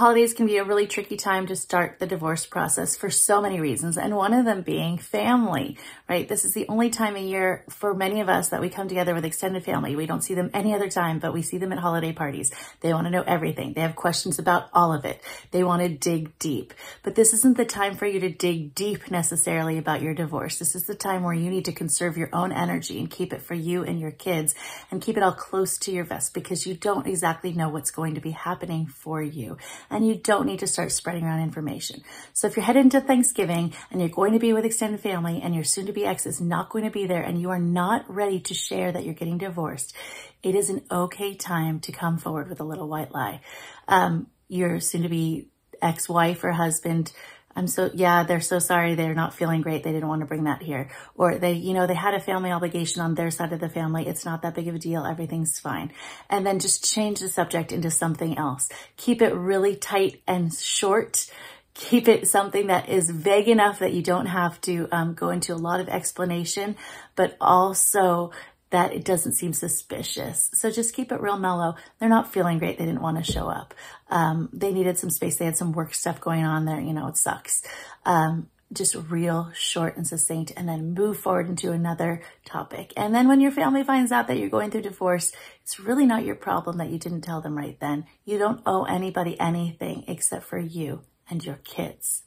Holidays can be a really tricky time to start the divorce process for so many reasons, and one of them being family, right? This is the only time of year for many of us that we come together with extended family. We don't see them any other time, but we see them at holiday parties. They want to know everything. They have questions about all of it. They want to dig deep. But this isn't the time for you to dig deep necessarily about your divorce. This is the time where you need to conserve your own energy and keep it for you and your kids and keep it all close to your vest because you don't exactly know what's going to be happening for you and you don't need to start spreading around information. So if you're headed into Thanksgiving and you're going to be with extended family and your soon to be ex is not going to be there and you are not ready to share that you're getting divorced, it is an okay time to come forward with a little white lie. Um, your soon to be ex-wife or husband I'm so, yeah, they're so sorry. They're not feeling great. They didn't want to bring that here. Or they, you know, they had a family obligation on their side of the family. It's not that big of a deal. Everything's fine. And then just change the subject into something else. Keep it really tight and short keep it something that is vague enough that you don't have to um, go into a lot of explanation, but also that it doesn't seem suspicious. So just keep it real mellow. They're not feeling great. They didn't want to show up. Um, they needed some space. They had some work stuff going on there. You know, it sucks. Um, just real short and succinct and then move forward into another topic. And then when your family finds out that you're going through divorce, it's really not your problem that you didn't tell them right then. You don't owe anybody anything except for you and your kids.